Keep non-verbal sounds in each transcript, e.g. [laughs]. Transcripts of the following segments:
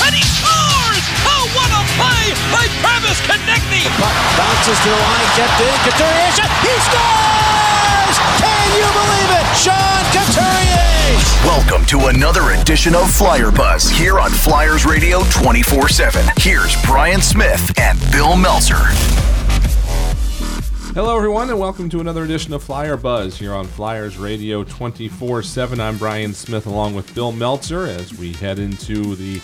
and he scores! Oh, what a play by Travis Konecny! Bounces to the line, kept in, Couturier shot, he scores! Can you believe it? Sean Couturier! Welcome to another edition of Flyer Buzz here on Flyers Radio 24 7. Here's Brian Smith and Bill Meltzer. Hello, everyone, and welcome to another edition of Flyer Buzz here on Flyers Radio 24 7. I'm Brian Smith along with Bill Meltzer as we head into the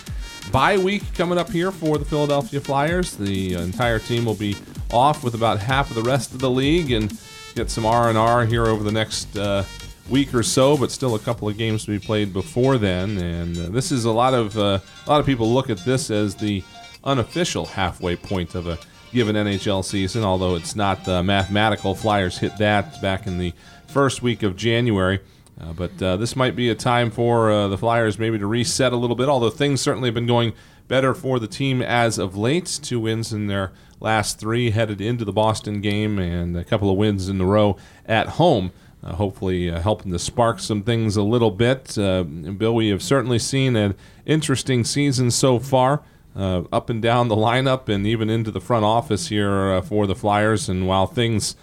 bye week coming up here for the Philadelphia Flyers. The entire team will be off with about half of the rest of the league and get some R&R here over the next uh, week or so, but still a couple of games to be played before then. And uh, this is a lot of uh, a lot of people look at this as the unofficial halfway point of a given NHL season, although it's not uh, mathematical. Flyers hit that back in the first week of January. Uh, but uh, this might be a time for uh, the Flyers maybe to reset a little bit, although things certainly have been going better for the team as of late. Two wins in their last three headed into the Boston game and a couple of wins in a row at home. Uh, hopefully, helping to spark some things a little bit. Bill, we have certainly seen an interesting season so far uh, up and down the lineup and even into the front office here uh, for the Flyers. And while things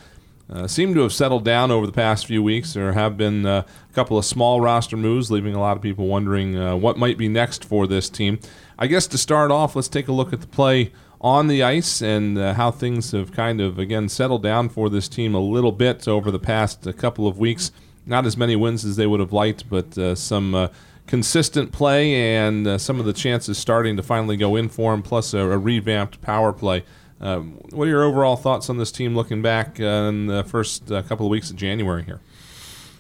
uh, seem to have settled down over the past few weeks, there have been uh, a couple of small roster moves, leaving a lot of people wondering uh, what might be next for this team. I guess to start off, let's take a look at the play on the ice and uh, how things have kind of, again, settled down for this team a little bit over the past couple of weeks. Not as many wins as they would have liked, but some consistent play and uh, some of the chances starting to finally go in for him, plus a, a revamped power play. Um, what are your overall thoughts on this team looking back uh, in the first uh, couple of weeks of January here?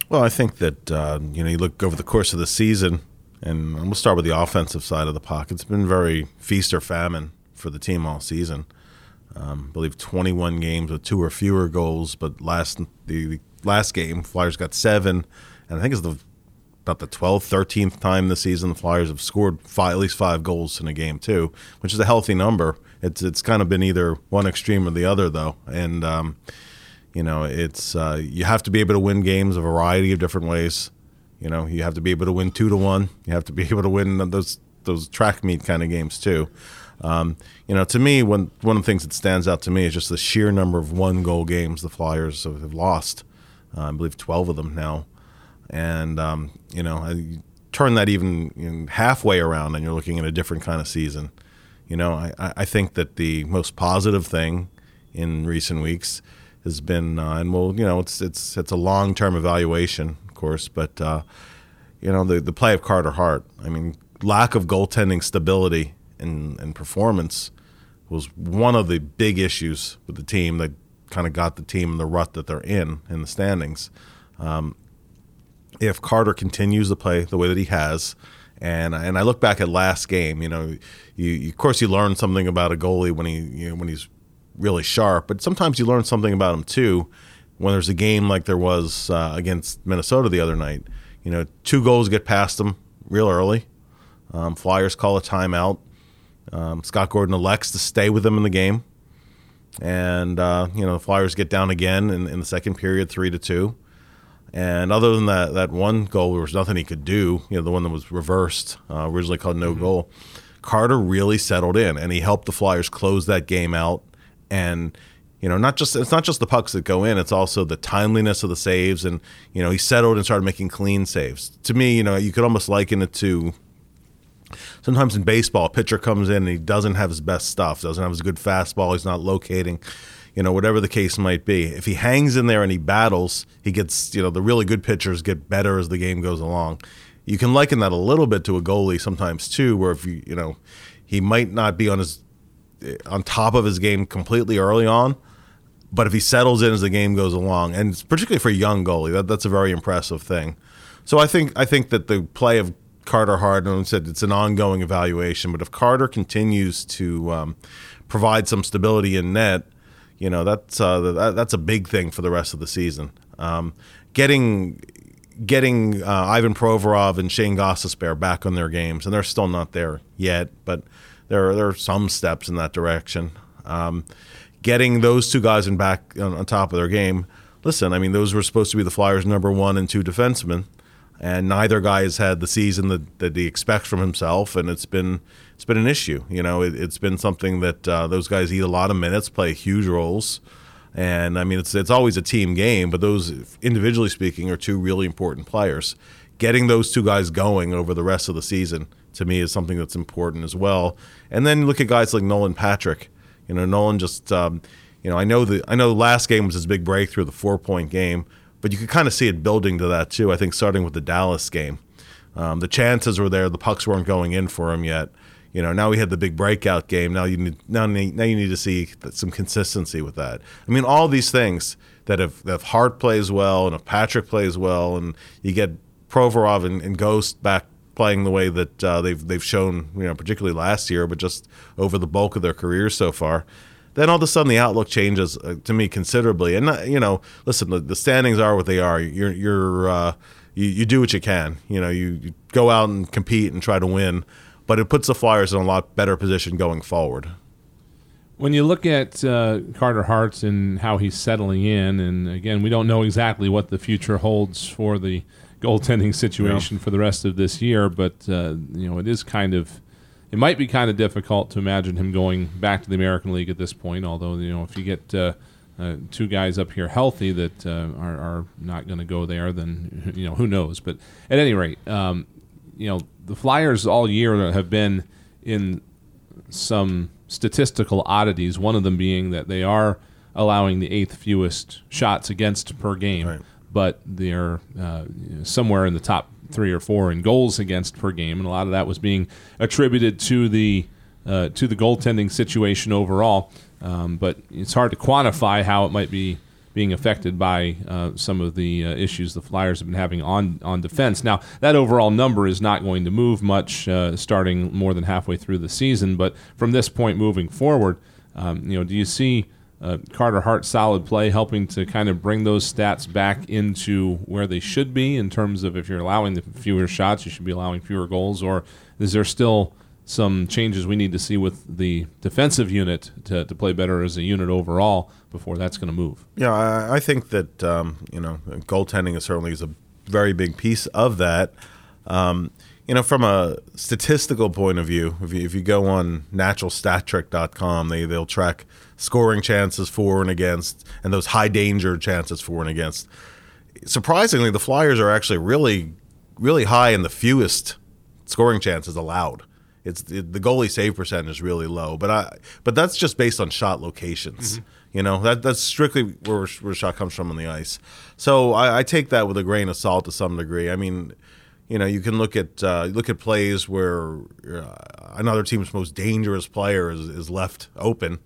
Well, I think that uh, you know you look over the course of the season, and we'll start with the offensive side of the puck. It's been very feast or famine for the team all season. Um, I believe 21 games with two or fewer goals, but last the, the last game, Flyers got seven, and I think it's the about the 12th, 13th time this season the Flyers have scored five, at least five goals in a game too, which is a healthy number. It's it's kind of been either one extreme or the other though, and um, you know it's uh, you have to be able to win games a variety of different ways. You know you have to be able to win two to one. You have to be [laughs] able to win those those track meet kind of games too. Um, you know, to me, one one of the things that stands out to me is just the sheer number of one goal games the Flyers have, have lost. Uh, I believe twelve of them now and um, you know, you turn that even you know, halfway around, and you're looking at a different kind of season. You know, I, I think that the most positive thing in recent weeks has been, uh, and well, you know, it's it's it's a long term evaluation, of course, but uh, you know, the the play of Carter Hart. I mean, lack of goaltending stability and, and performance was one of the big issues with the team that kind of got the team in the rut that they're in in the standings. Um, if Carter continues to play the way that he has, and and I look back at last game, you know, you, you of course you learn something about a goalie when he you know, when he's really sharp, but sometimes you learn something about him too when there's a game like there was uh, against Minnesota the other night. You know, two goals get past him real early. Um, Flyers call a timeout. Um, Scott Gordon elects to stay with them in the game, and uh, you know the Flyers get down again in, in the second period, three to two. And other than that, that one goal, there was nothing he could do. You know, the one that was reversed, uh, originally called no mm-hmm. goal. Carter really settled in, and he helped the Flyers close that game out. And you know, not just it's not just the pucks that go in; it's also the timeliness of the saves. And you know, he settled and started making clean saves. To me, you know, you could almost liken it to sometimes in baseball, a pitcher comes in and he doesn't have his best stuff, doesn't have his good fastball, he's not locating you know, whatever the case might be. If he hangs in there and he battles, he gets, you know, the really good pitchers get better as the game goes along. You can liken that a little bit to a goalie sometimes too, where if you, you know, he might not be on his on top of his game completely early on, but if he settles in as the game goes along, and particularly for a young goalie, that, that's a very impressive thing. So I think I think that the play of Carter Hart, and said it's an ongoing evaluation, but if Carter continues to um, provide some stability in net, you know that's uh, that, that's a big thing for the rest of the season. Um, getting getting uh, Ivan Provorov and Shane Gostisbehere back on their games, and they're still not there yet, but there are, there are some steps in that direction. Um, getting those two guys in back on, on, top of their game. Listen, I mean, those were supposed to be the Flyers' number one and two defensemen, and neither guy has had the season that, that he expects from himself, and it's been it's been an issue. You know, it, has been something that uh, those guys eat a lot of minutes, play huge roles, and I mean it's it's always a team game. But those, individually speaking, are two really important players. Getting those two guys going over the rest of the season to me is something that's important as well. And then look at guys like Nolan Patrick. You know, Nolan just. Um, you know, I know the I know the last game was his big breakthrough, the four point game, but you could kind of see it building to that too. I think starting with the Dallas game, um, the chances were there, the pucks weren't going in for him yet. You know, now we had the big breakout game. Now you need now now you need to see some consistency with that. I mean, all these things that if, if Hart plays well and if Patrick plays well, and you get Provorov and, and Ghost back playing the way that uh, they've they've shown, you know, particularly last year, but just over the bulk of their careers so far then all of a sudden the outlook changes uh, to me considerably. And uh, you know, listen, the, the, standings are what they are. You're you're uh, you, you do what you can. You know, you, you, go out and compete and try to win, but it puts the Flyers in a lot better position going forward. When you look at uh, Carter Hart and how he's settling in, and again, we don't know exactly what the future holds for the goaltending situation yeah. for the rest of this year, but uh, you know, it is kind of it might be kind of difficult to imagine him going back to the American League at this point. Although you know, if you get uh, uh, two guys up here healthy that uh, are, are, not going to go there, then you know who knows. But at any rate, um, you know the Flyers all year have been in some statistical oddities. One of them being that they are allowing the eighth fewest shots against per game, right. but they're uh, somewhere in the top three or four in goals against per game, and a lot of that was being attributed to the uh, to the goaltending situation overall. Um, but it's hard to quantify how it might be being affected by uh, some of the uh, issues the Flyers have been having on on defense. Now that overall number is not going to move much uh, starting more than halfway through the season, but from this point moving forward, um, you know, do you see uh, Carter Hart solid play, helping to kind of bring those stats back into where they should be in terms of if you're allowing the fewer shots, you should be allowing fewer goals, or is there still some changes we need to see with the defensive unit to, to play better as a unit overall before that's going to move? Yeah, I, I think that um, you know goaltending is certainly is a very big piece of that. Um, you know, from a statistical point of view, if you, if you go on naturalstattrick.com, they they'll track scoring chances for and against, and those high danger chances for and against. Surprisingly, the Flyers are actually really, really high in the fewest scoring chances allowed. It's the goalie save percent is really low, but I but that's just based on shot locations. Mm-hmm. You know that that's strictly where where shot comes from on the ice. So I, I take that with a grain of salt to some degree. I mean, you know, you can look at uh, look at plays where uh, another team's most dangerous player is, is left open,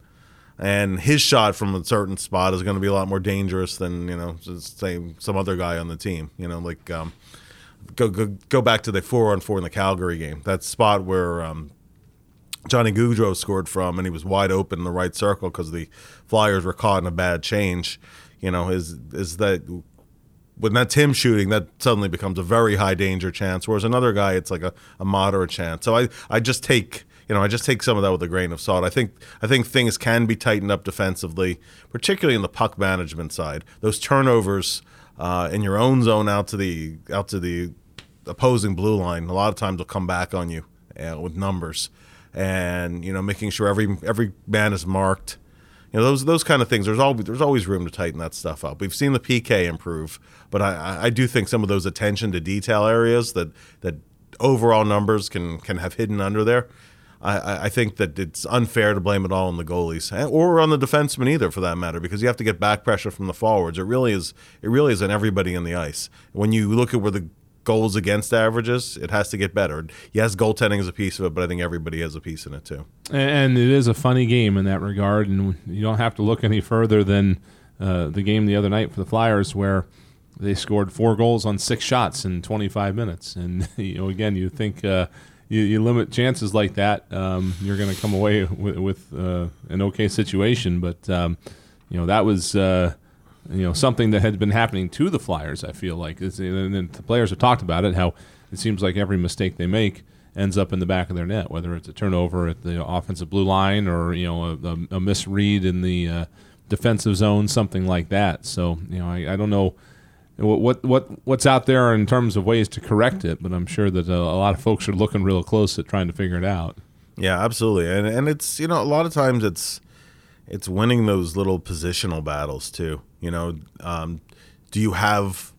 and his shot from a certain spot is going to be a lot more dangerous than you know, say some other guy on the team. You know, like um, go, go go back to the four on four in the Calgary game. That spot where um, Johnny Gaudreau scored from, and he was wide open in the right circle because the Flyers were caught in a bad change. You know, is is that when that's him shooting, that suddenly becomes a very high danger chance. Whereas another guy, it's like a, a moderate chance. So I, I just take you know, I just take some of that with a grain of salt. I think I think things can be tightened up defensively, particularly in the puck management side. Those turnovers uh, in your own zone out to the out to the opposing blue line, a lot of times will come back on you uh, with numbers, and you know, making sure every every man is marked. You know, those those kind of things. There's always there's always room to tighten that stuff up. We've seen the PK improve, but I, I do think some of those attention to detail areas that that overall numbers can can have hidden under there I, I think that it's unfair to blame it all on the goalies or on the defensemen either, for that matter, because you have to get back pressure from the forwards. It really is. It really is on everybody in the ice. When you look at where the goals against averages, it has to get better. Yes, goaltending is a piece of it, but I think everybody has a piece in it too. And it is a funny game in that regard, and you don't have to look any further than uh, the game the other night for the Flyers, where they scored four goals on six shots in 25 minutes. And [laughs] you know, again, you think. Uh, you, you limit chances like that, um, you're going to come away with, with uh, an okay situation. But um, you know that was uh, you know something that had been happening to the Flyers. I feel like, and the players have talked about it. How it seems like every mistake they make ends up in the back of their net, whether it's a turnover at the offensive blue line or you know a, a misread in the uh, defensive zone, something like that. So you know I, I don't know what what what's out there in terms of ways to correct it, but I'm sure that a, uh, a lot of folks are looking real close at trying to figure it out. Yeah, absolutely, and and it's you know a lot of times it's it's winning those little positional battles too. You know, um, do you have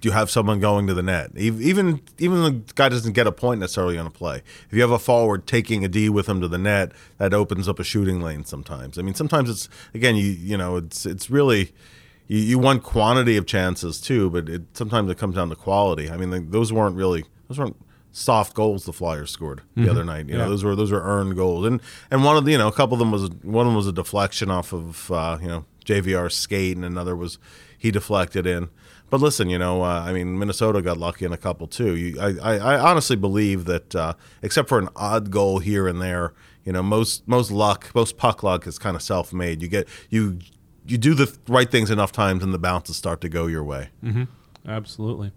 do you have someone going to the net? Even even the guy doesn't get a point necessarily on a play. If you have a forward taking a D with him to the net, that opens up a shooting lane. Sometimes, I mean, sometimes it's again, you you know, it's it's really you, you want quantity of chances too, but it, sometimes it comes down to quality. I mean, those weren't really those weren't soft goals the Flyers scored the mm-hmm. other night. You yeah. know, those were those were earned goals, and and one of the you know a couple of them was one of them was a deflection off of uh, you know JVR skate, and another was he deflected in. But listen, you know, uh, I mean, Minnesota got lucky in a couple too. You, I, I, I, honestly believe that, uh, except for an odd goal here and there, you know, most most luck, most puck luck is kind of self-made. You get you you do the right things enough times, and the bounces start to go your way. Mm-hmm. Absolutely.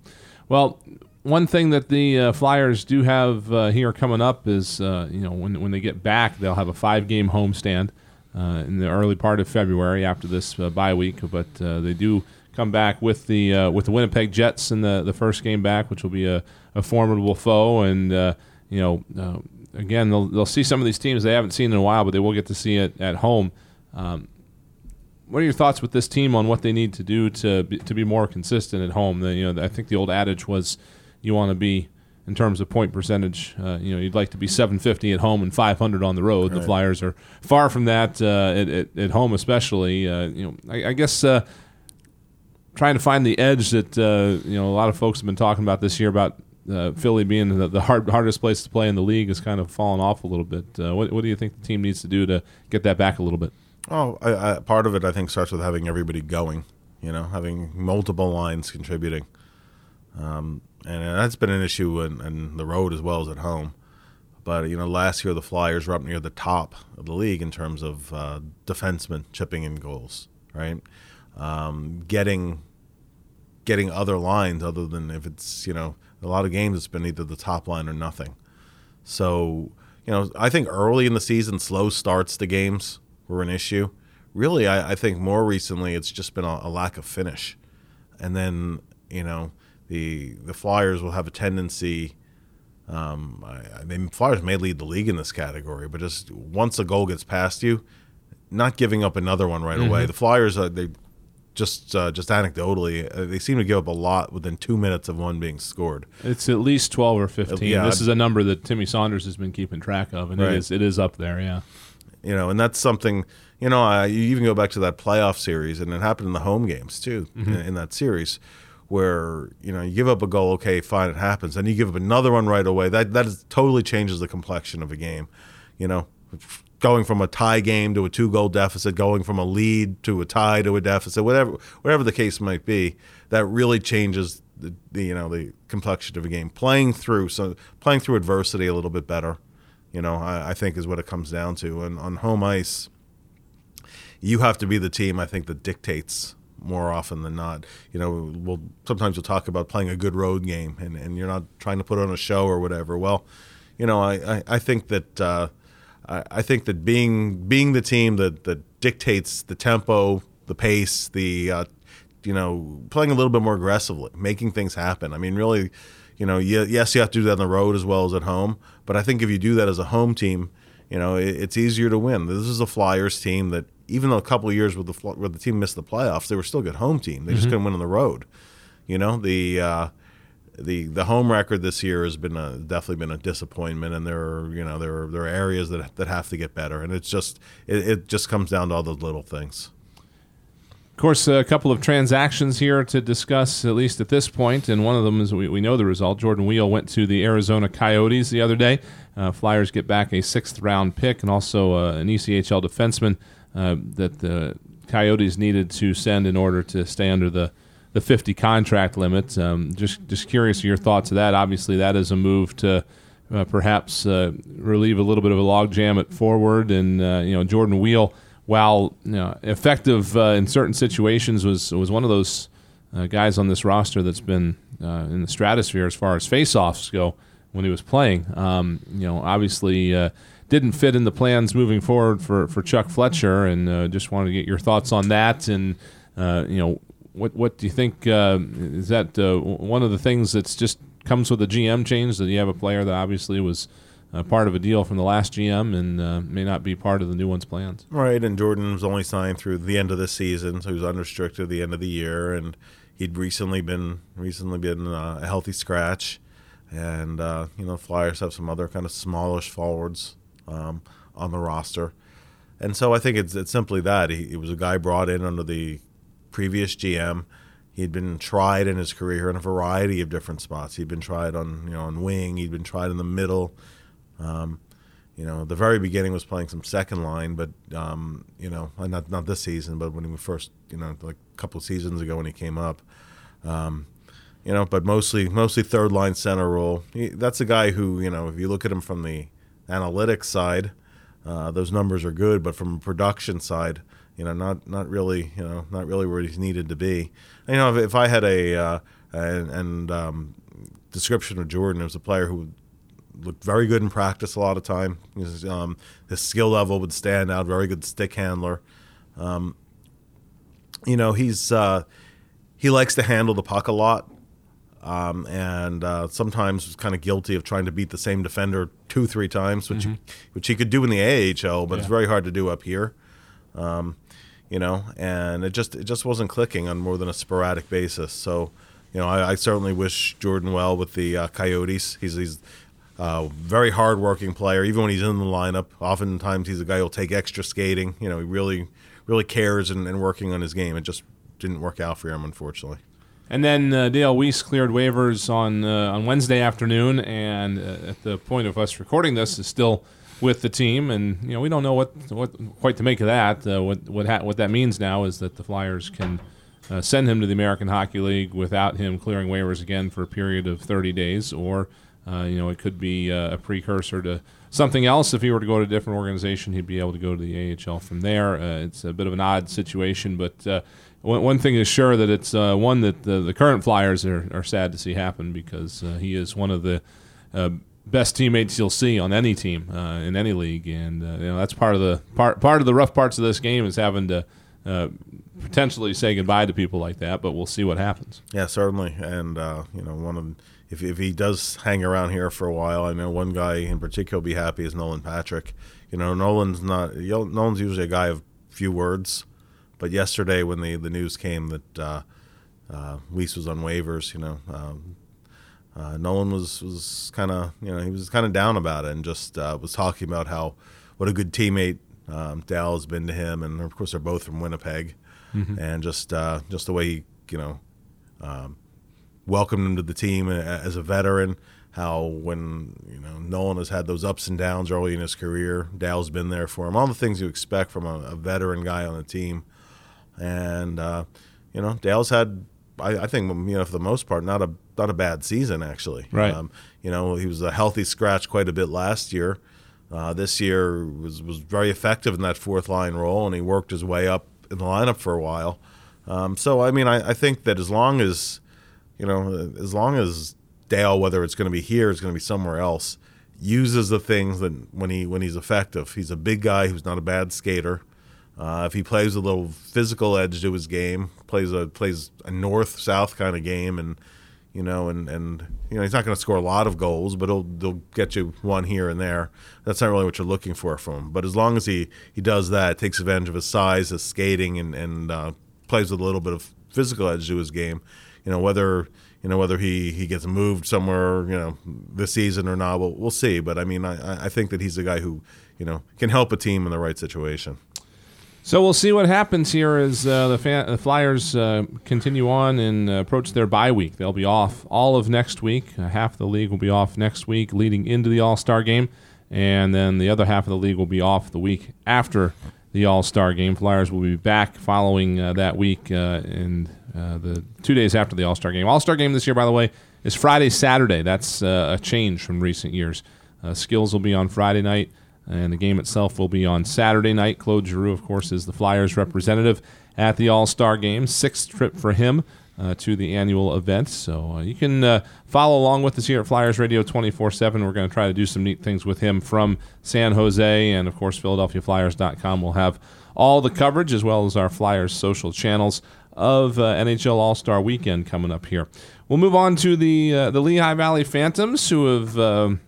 Well, one thing that the uh, Flyers do have uh, here coming up is, uh, you know, when when they get back, they'll have a five-game homestand uh, in the early part of February after this uh, bye week. But uh, they do come back with the uh, with the Winnipeg Jets in the, the first game back, which will be a, a formidable foe. And uh, you know, uh, again, they'll they'll see some of these teams they haven't seen in a while, but they will get to see it at home. Um, what are your thoughts with this team on what they need to do to be, to be more consistent at home? The, you know, I think the old adage was you want to be in terms of point percentage. Uh, you know, you'd like to be 750 at home and 500 on the road. Right. The Flyers are far from that uh, at, at, at, home, especially. Uh, you know, I, I guess uh, trying to find the edge that uh, you know a lot of folks have been talking about this year about uh, Philly being the, the hard, hardest place to play in the league has kind of fallen off a little bit. what, what do you think the team needs to do to get that back a little bit? Oh, I, I, part of it I think starts with having everybody going. You know, having multiple lines contributing. Um, and that's been an issue in, in, the road as well as at home. But you know, last year the Flyers were up near the top of the league in terms of uh, defensemen chipping in goals, right? Um, getting getting other lines other than if it's you know a lot of games it's been either the top line or nothing. So you know, I think early in the season, slow starts to games were an issue. Really, I, I think more recently it's just been a, a lack of finish, and then you know the the Flyers will have a tendency. Um, I, I, mean, Flyers may lead the league in this category, but just once a goal gets past you, not giving up another one right mm-hmm. away. The Flyers, uh, they just uh, just anecdotally, uh, they seem to give up a lot within two minutes of one being scored. It's at least twelve or fifteen. Yeah, this is a number that Timmy Saunders has been keeping track of, and right. it is it is up there. Yeah, you know, and that's something. You know, I, you even go back to that playoff series, and it happened in the home games too. Mm-hmm. In, in that series, where you know you give up a goal, okay, fine, it happens, and you give up another one right away. That that is, totally changes the complexion of a game. You know, going from a tie game to a two goal deficit, going from a lead to a tie to a deficit, whatever whatever the case might be, that really changes the, the you know the complexion of a game. Playing through so playing through adversity a little bit better, you know, I, I think is what it comes down to. And on home ice, you have to be the team I think that dictates more often than not. You know, we'll sometimes we'll talk about playing a good road game, and, and you're not trying to put on a show or whatever. Well, you know, I, I, I think that uh, I, I think that being being the team that that dictates the tempo, the pace, the uh, you know, playing a little bit more aggressively, making things happen. I mean, really, you know, yes, you have to do that on the road as well as at home. But I think if you do that as a home team, you know, it, it's easier to win. This is a Flyers team that even though a couple of years with the where the team missed the playoffs, they were still a good home team. They just mm-hmm. couldn't win on the road. You know the uh, the the home record this year has been a, definitely been a disappointment, and there are you know there are there are areas that that have to get better, and it's just it, it just comes down to all those little things. Of course, a couple of transactions here to discuss, at least at this point, and one of them is we, we know the result. Jordan Weal went to the Arizona Coyotes the other day. Uh, Flyers get back a sixth round pick and also uh, an ECHL defenseman uh, that the Coyotes needed to send in order to stay under the, the 50 contract limit. Um, just just curious your thoughts of that. Obviously, that is a move to uh, perhaps uh, relieve a little bit of a logjam at forward, and uh, you know Jordan Weal, while you know, effective uh, in certain situations, was was one of those guys on this roster that's been in the stratosphere as far as faceoffs go when he was playing. Um, you know, obviously didn't fit in the plans moving forward for, for Chuck Fletcher, and uh, just wanted to get your thoughts on that. And uh, you know, what what do you think? Uh, is that uh, one of the things that's just comes with a GM change that you have a player that obviously was uh, part of a deal from the last GM and uh, may not be part of the new one's plans. Right, and Jordan was only signed through the end of the season, so he was unrestricted at the end of the year, and he'd recently been recently been a healthy scratch, and you know Flyers have some other kind of smallish forwards um, on the roster, and so I think it's it's simply that he, he was a guy brought in under the previous GM. He'd been tried in his career in a variety of different spots. He'd been tried on you know on wing. He'd been tried in the middle. Um, you know, the very beginning was playing some second line, but um, you know, not not this season, but when he first, you know, like a couple seasons ago when he came up, um, you know, but mostly mostly third line center role. He, that's a guy who, you know, if you look at him from the analytics side, uh, those numbers are good, but from a production side, you know, not not really, you know, not really where he's needed to be. You know, if, if I had a uh, and, and um, description of Jordan, was a player who looked very good in practice a lot of time. His, um, his skill level would stand out. Very good stick handler. Um, you know, he's uh, he likes to handle the puck a lot, um, and uh, sometimes was kind of guilty of trying to beat the same defender two, three times, which Mm-hmm. which he could do in the AHL, but it's very hard to do up here. Um, you know, and it just it just wasn't clicking on more than a sporadic basis. So, you know, I, I certainly wish Jordan well with the uh, Coyotes. He's he's uh, very hardworking player. Even when he's in the lineup, oftentimes he's a guy who'll take extra skating. You know, he really really cares and, and working on his game. It just didn't work out for him, unfortunately. And then uh, Dale Weise cleared waivers on uh, on Wednesday afternoon, and uh, at the point of us recording this, is still with the team. And you know we don't know what what quite to make of that. Uh, what what ha- what that means now is that the Flyers can uh, send him to the American Hockey League without him clearing waivers again for a period of 30 days, or uh, you know it could be a precursor to something else. If he were to go to a different organization, he'd be able to go to the AHL from there. It's a bit of an odd situation, but. One, thing is sure that it's uh, one that the, the current Flyers are, are sad to see happen because uh, he is one of the uh, best teammates you'll see on any team uh, in any league, and uh, you know that's part of the part part of the rough parts of this game is having to uh, potentially say goodbye to people like that. But we'll see what happens. Yeah, certainly. And you know, one of if if he does hang around here for a while, I know one guy in particular will be happy is Nolan Patrick. You know, Nolan's not Nolan's usually a guy of few words, but yesterday when the the news came that uh, uh, Weise was on waivers, you know. Um, uh, Nolan was, was kind of you know he was kind of down about it and just uh, was talking about how what a good teammate um, Dal has been to him and of course they're both from Winnipeg and just uh, just the way he you know um, welcomed him to the team as a veteran. How when you know Nolan has had those ups and downs early in his career, Dal's been there for him. All the things you expect from a, a veteran guy on the team, and uh, you know Dale's had I, I think you know for the most part not a not a bad season actually. Right. Um, you know he was a healthy scratch quite a bit last year. Uh, this year was was very effective in that fourth line role, and he worked his way up in the lineup for a while. Um, so I mean I, I think that as long as you know as long as Dale, whether it's going to be here, it's going to be somewhere else, uses the things that when he when he's effective. He's a big guy who's not a bad skater. Uh, if he plays a little physical edge to his game, plays a plays a north south kind of game, and you know, and and you know, he's not going to score a lot of goals, but he'll they'll get you one here and there. That's not really what you're looking for from him. But as long as he he does that, takes advantage of his size, his skating, and and uh, plays with a little bit of physical edge to his game, you know, whether you know whether he, he gets moved somewhere you know this season or not we'll, we'll see but i mean I, I think that he's a guy who you know can help a team in the right situation So we'll see what happens here as uh, the, fan, the Flyers uh, continue on and uh, approach their bye week. They'll be off all of next week. Uh, half the league will be off next week, leading into the All Star game, and then the other half of the league will be off the week after the All Star game. Flyers will be back following uh, that week uh, and the two days after the All Star game. All Star game this year, by the way, is Friday Saturday. That's a change from recent years. Skills will be on Friday night and the game itself will be on Saturday night. Claude Giroux, of course, is the Flyers representative at the All Star Game. Sixth trip for him uh, to the annual event. So uh, you can uh, follow along with us here at Flyers Radio 24 7. We're going to try to do some neat things with him from San Jose. And, of course, PhiladelphiaFlyers.com will have all the coverage as well as our Flyers social channels of uh, NHL All Star Weekend coming up here. We'll move on to the uh, the Lehigh Valley Phantoms, who have.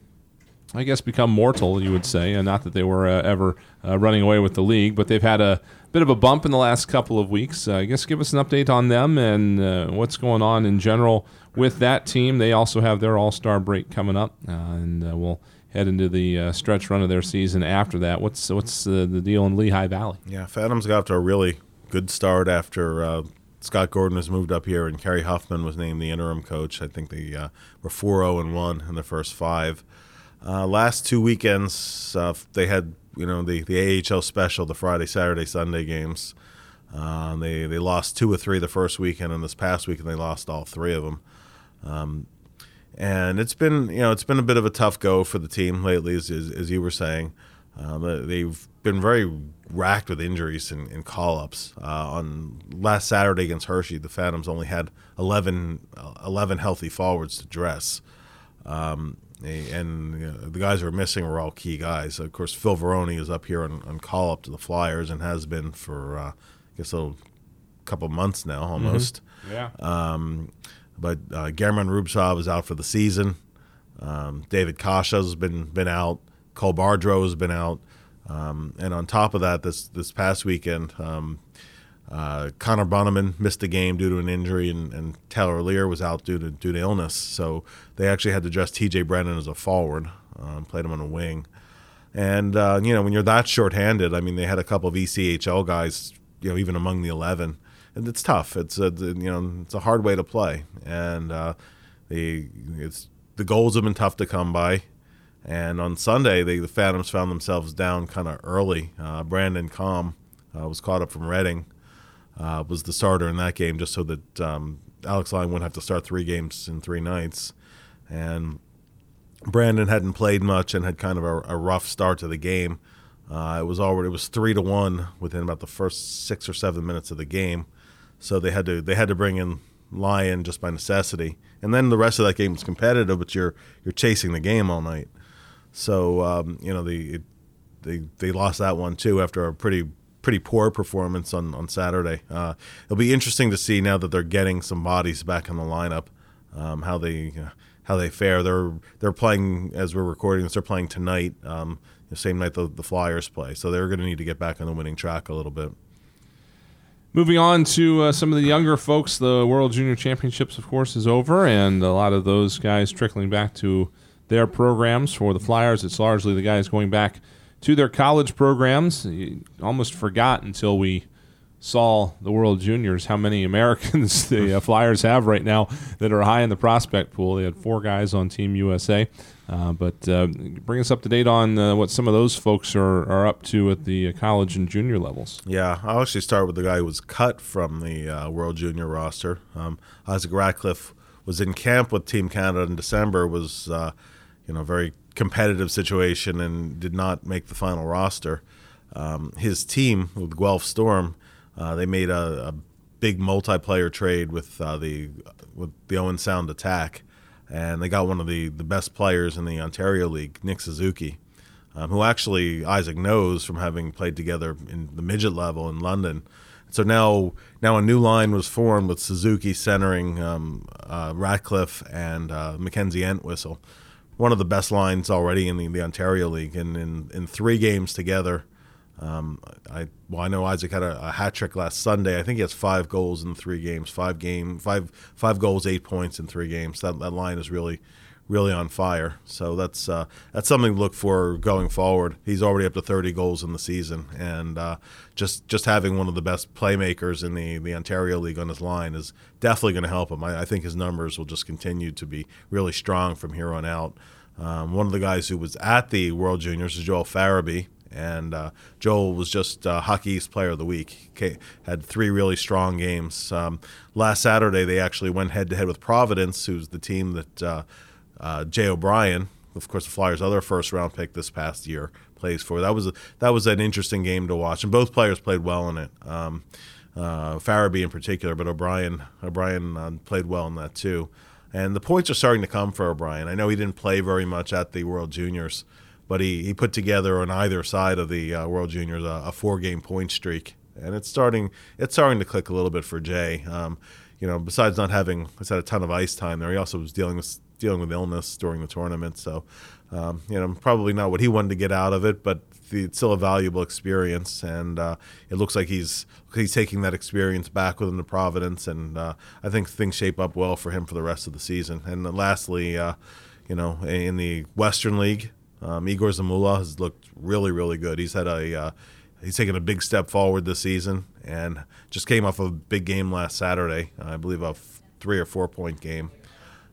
Uh, I guess, become mortal, you would say, and not that they were uh, ever uh, running away with the league, but they've had a bit of a bump in the last couple of weeks. Uh, I guess give us an update on them and uh, what's going on in general with that team. They also have their All Star break coming up, uh, and uh, we'll head into the stretch run of their season after that. What's what's the deal in Lehigh Valley? Yeah, Phantoms got off to a really good start after Scott Gordon was moved up here, and Kerry Huffman was named the interim coach. I think they uh, were 4 0 and 1 in the first five. Uh, last two weekends, uh, they had you know the, the AHL special, the Friday, Saturday, Sunday games. Uh, they they lost two or three the first weekend, and this past weekend they lost all three of them. Um, and it's been you know it's been a bit of a tough go for the team lately, as, as, as you were saying. Um, they've been very racked with injuries and, and call ups. Uh, on last Saturday against Hershey, the Phantoms only had 11, uh, 11 healthy forwards to dress. Um, and the guys who are missing were all key guys. Of course, Phil Varone is up here on, on call up to the Flyers and has been for, uh, I guess, a couple months now almost. Mm-hmm. Yeah. Um, but uh, German Rubtsov is out for the season. Um, David Kase has been been out. Cole Bardreau has been out. Um, and on top of that, this this past weekend, um, uh, Connor Bunnaman missed a game due to an injury, and, and, Taylor Leier was out due to due to illness. So they actually had to dress T.J. Brennan as a forward, um, played him on a wing. And uh, you know, when you're that shorthanded, I mean, they had a couple of ECHL guys, you know, even among the eleven, and it's tough. It's a you know, it's a hard way to play, and uh, they it's the goals have been tough to come by. And on Sunday, they, the Phantoms found themselves down kind of early. Uh, Branden Komm uh, was caught up from Reading, uh, was the starter in that game, just so that um, Alex Lyon wouldn't have to start three games in three nights. And Branden hadn't played much and had kind of a, a rough start to the game. Uh, it was already it was three to one within about the first six or seven minutes of the game, so they had to they had to bring in Lyon just by necessity. And then the rest of that game was competitive, but you're you're chasing the game all night. So um, you know the it, they they lost that one too after a pretty pretty poor performance on on Saturday. Uh, it'll be interesting to see now that they're getting some bodies back in the lineup, um, how they uh, how they fare. They're they're playing as we're recording this. They're playing tonight, um, the same night the, the Flyers play. So they're going to need to get back on the winning track a little bit. Moving on to uh, some of the younger folks, the World Junior Championships, of course, is over, and a lot of those guys trickling back to their programs. For the Flyers, it's largely the guys going back to their college programs. You almost forgot until we saw the World Juniors how many Americans [laughs] the uh, Flyers have right now that are high in the prospect pool. They had four guys on Team USA. Uh, but uh, bring us up to date on uh, what some of those folks are, are up to at the college and junior levels. Yeah, I'll actually start with the guy who was cut from the uh, World Junior roster. Um, Isaac Ratcliffe was in camp with Team Canada in December, was uh, you know, very competitive situation and did not make the final roster. Um, his team with Guelph Storm, uh, they made a, a, big multiplayer trade with uh, the with the Owen Sound Attack, and they got one of the, the best players in the Ontario League, Nick Suzuki, um, who actually Isaac knows from having played together in the midget level in London. So now, now a new line was formed with Suzuki centering um, uh, Ratcliffe and uh, Mackenzie Entwistle one of the best lines already in the, the Ontario League, and in, in three games together. Um, I well, I know Isaac had a, a, hat trick last Sunday. I think he has five goals in three games. Five game, five five goals, eight points in three games. That that line is really really on fire. So that's uh, that's something to look for going forward. He's already up to 30 goals in the season, and uh, just just having one of the best playmakers in the the Ontario League on his line is definitely going to help him. I, I, think his numbers will just continue to be really strong from here on out. Um, one of the guys who was at the World Juniors is Joel Farabee. And uh, Joel was just uh, Hockey East Player of the Week. He had three really strong games. Um, last Saturday, they actually went head to head with Providence, who's the team that uh, Jay O'Brien, of course, the Flyers' other first round pick this past year, plays for. That was a, that was an interesting game to watch, and both players played well in it. Um, uh, Farabee in particular, but O'Brien O'Brien uh, played well in that too. And the points are starting to come for O'Brien. I know he didn't play very much at the World Juniors, but he, he put together on either side of the uh, World Juniors a, a four game point streak, and it's starting it's starting to click a little bit for Jay. Um, you know, besides not having, I said, a ton of ice time there, he also was dealing with dealing with illness during the tournament. So, um, you know, probably not what he wanted to get out of it, but the, it's still a valuable experience, and uh, it looks like he's he's taking that experience back with him to Providence, and uh, I think things shape up well for him for the rest of the season. And lastly, uh, you know, in the Western League, um, Igor Zamula has looked really, really good. He's had a uh, he's taken a big step forward this season, and just came off a big game last Saturday. I believe a three or four point game,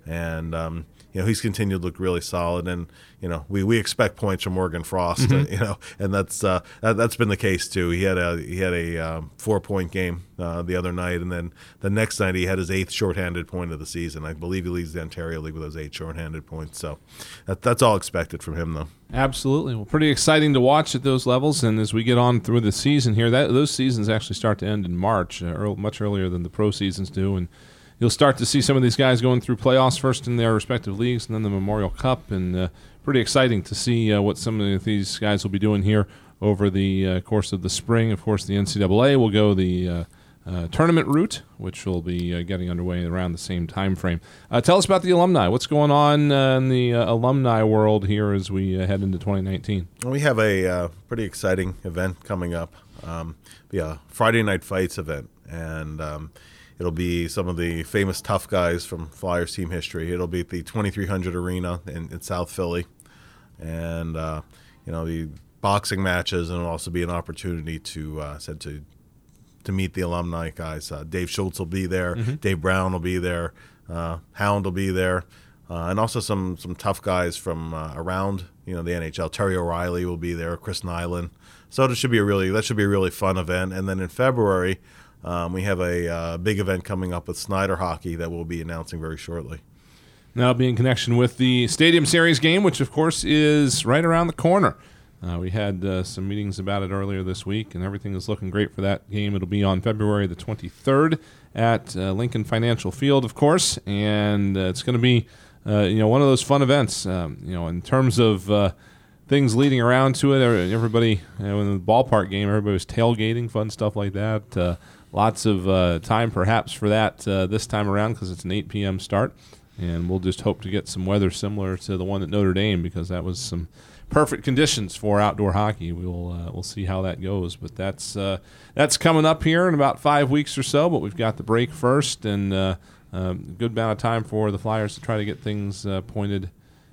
and um, you know he's continued to look really solid, and you know we, we expect points from Morgan Frost, mm-hmm. [laughs] you know, and that's uh, that, has been the case too. He had a he had a um, four point game uh, the other night, and then the next night he had his eighth shorthanded point of the season. I believe he leads the Ontario League with those eight shorthanded points. So that, that's all expected from him, though. Absolutely, well, pretty exciting to watch at those levels, and as we get on through the season here, that those seasons actually start to end in March, uh, early, much earlier than the pro seasons do, and you'll start to see some of these guys going through playoffs first in their respective leagues and then the Memorial Cup. And uh, pretty exciting to see uh, what some of these guys will be doing here over the uh, course of the spring. Of course, the NCAA will go the uh, uh, tournament route, which will be uh, getting underway around the same time frame. tell us about the alumni. What's going on in the alumni world here as we head into 2019? We have a pretty exciting event coming up. Um, a Friday night fights event, and um, It'll be some of the famous tough guys from Flyers team history. It'll be at the 2300 Arena in, in South Philly, and uh, you know the boxing matches, and it'll also be an opportunity to uh, said to to meet the alumni guys. Uh, Dave Schultz will be there. Mm-hmm. Dave Brown will be there. Uh, Hound will be there. Uh, and also some some tough guys from uh, around you know the NHL. Terry O'Reilly will be there. Chris Nilan. So it should be a really that should be a really fun event. And then in February, um, we have a uh, big event coming up with Snider Hockey that we'll be announcing very shortly. Now, be in connection with the Stadium Series game, which of course is right around the corner. Uh, we had uh, some meetings about it earlier this week, and everything is looking great for that game. It'll be on February the 23rd at uh, Lincoln Financial Field, of course, and uh, it's going to be uh, you know one of those fun events. Um, you know, in terms of things leading around to it, everybody you know, in the ballpark game, everybody was tailgating, fun stuff like that lots of uh, time perhaps for that uh, this time around because it's an 8 p.m. start. And we'll just hope to get some weather similar to the one at Notre Dame because that was some perfect conditions for outdoor hockey. We'll uh, we'll see how that goes, but that's uh, that's coming up here in about five weeks or so. But we've got the break first, and uh, um, a good amount of time for the Flyers to try to get things uh, pointed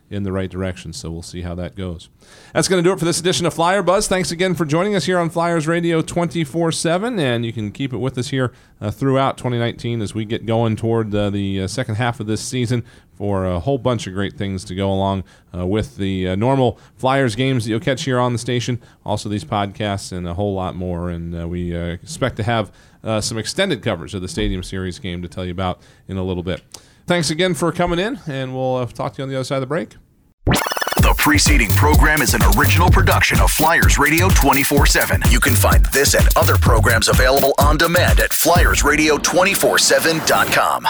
in the right direction. So we'll see how that goes. That's going to do it for this edition of Flyer Buzz. Thanks again for joining us here on Flyers Radio 24 7. And you can keep it with us here uh, throughout 2019 as we get going toward uh, the uh, second half of this season for a whole bunch of great things to go along uh, with the uh, normal Flyers games that you'll catch here on the station, also these podcasts, and a whole lot more. And uh, we expect to have some extended coverage of the Stadium Series game to tell you about in a little bit. Thanks again for coming in, and we'll uh, talk to you on the other side of the break. The preceding program is an original production of Flyers Radio 24 7. You can find this and other programs available on demand at FlyersRadio247.com.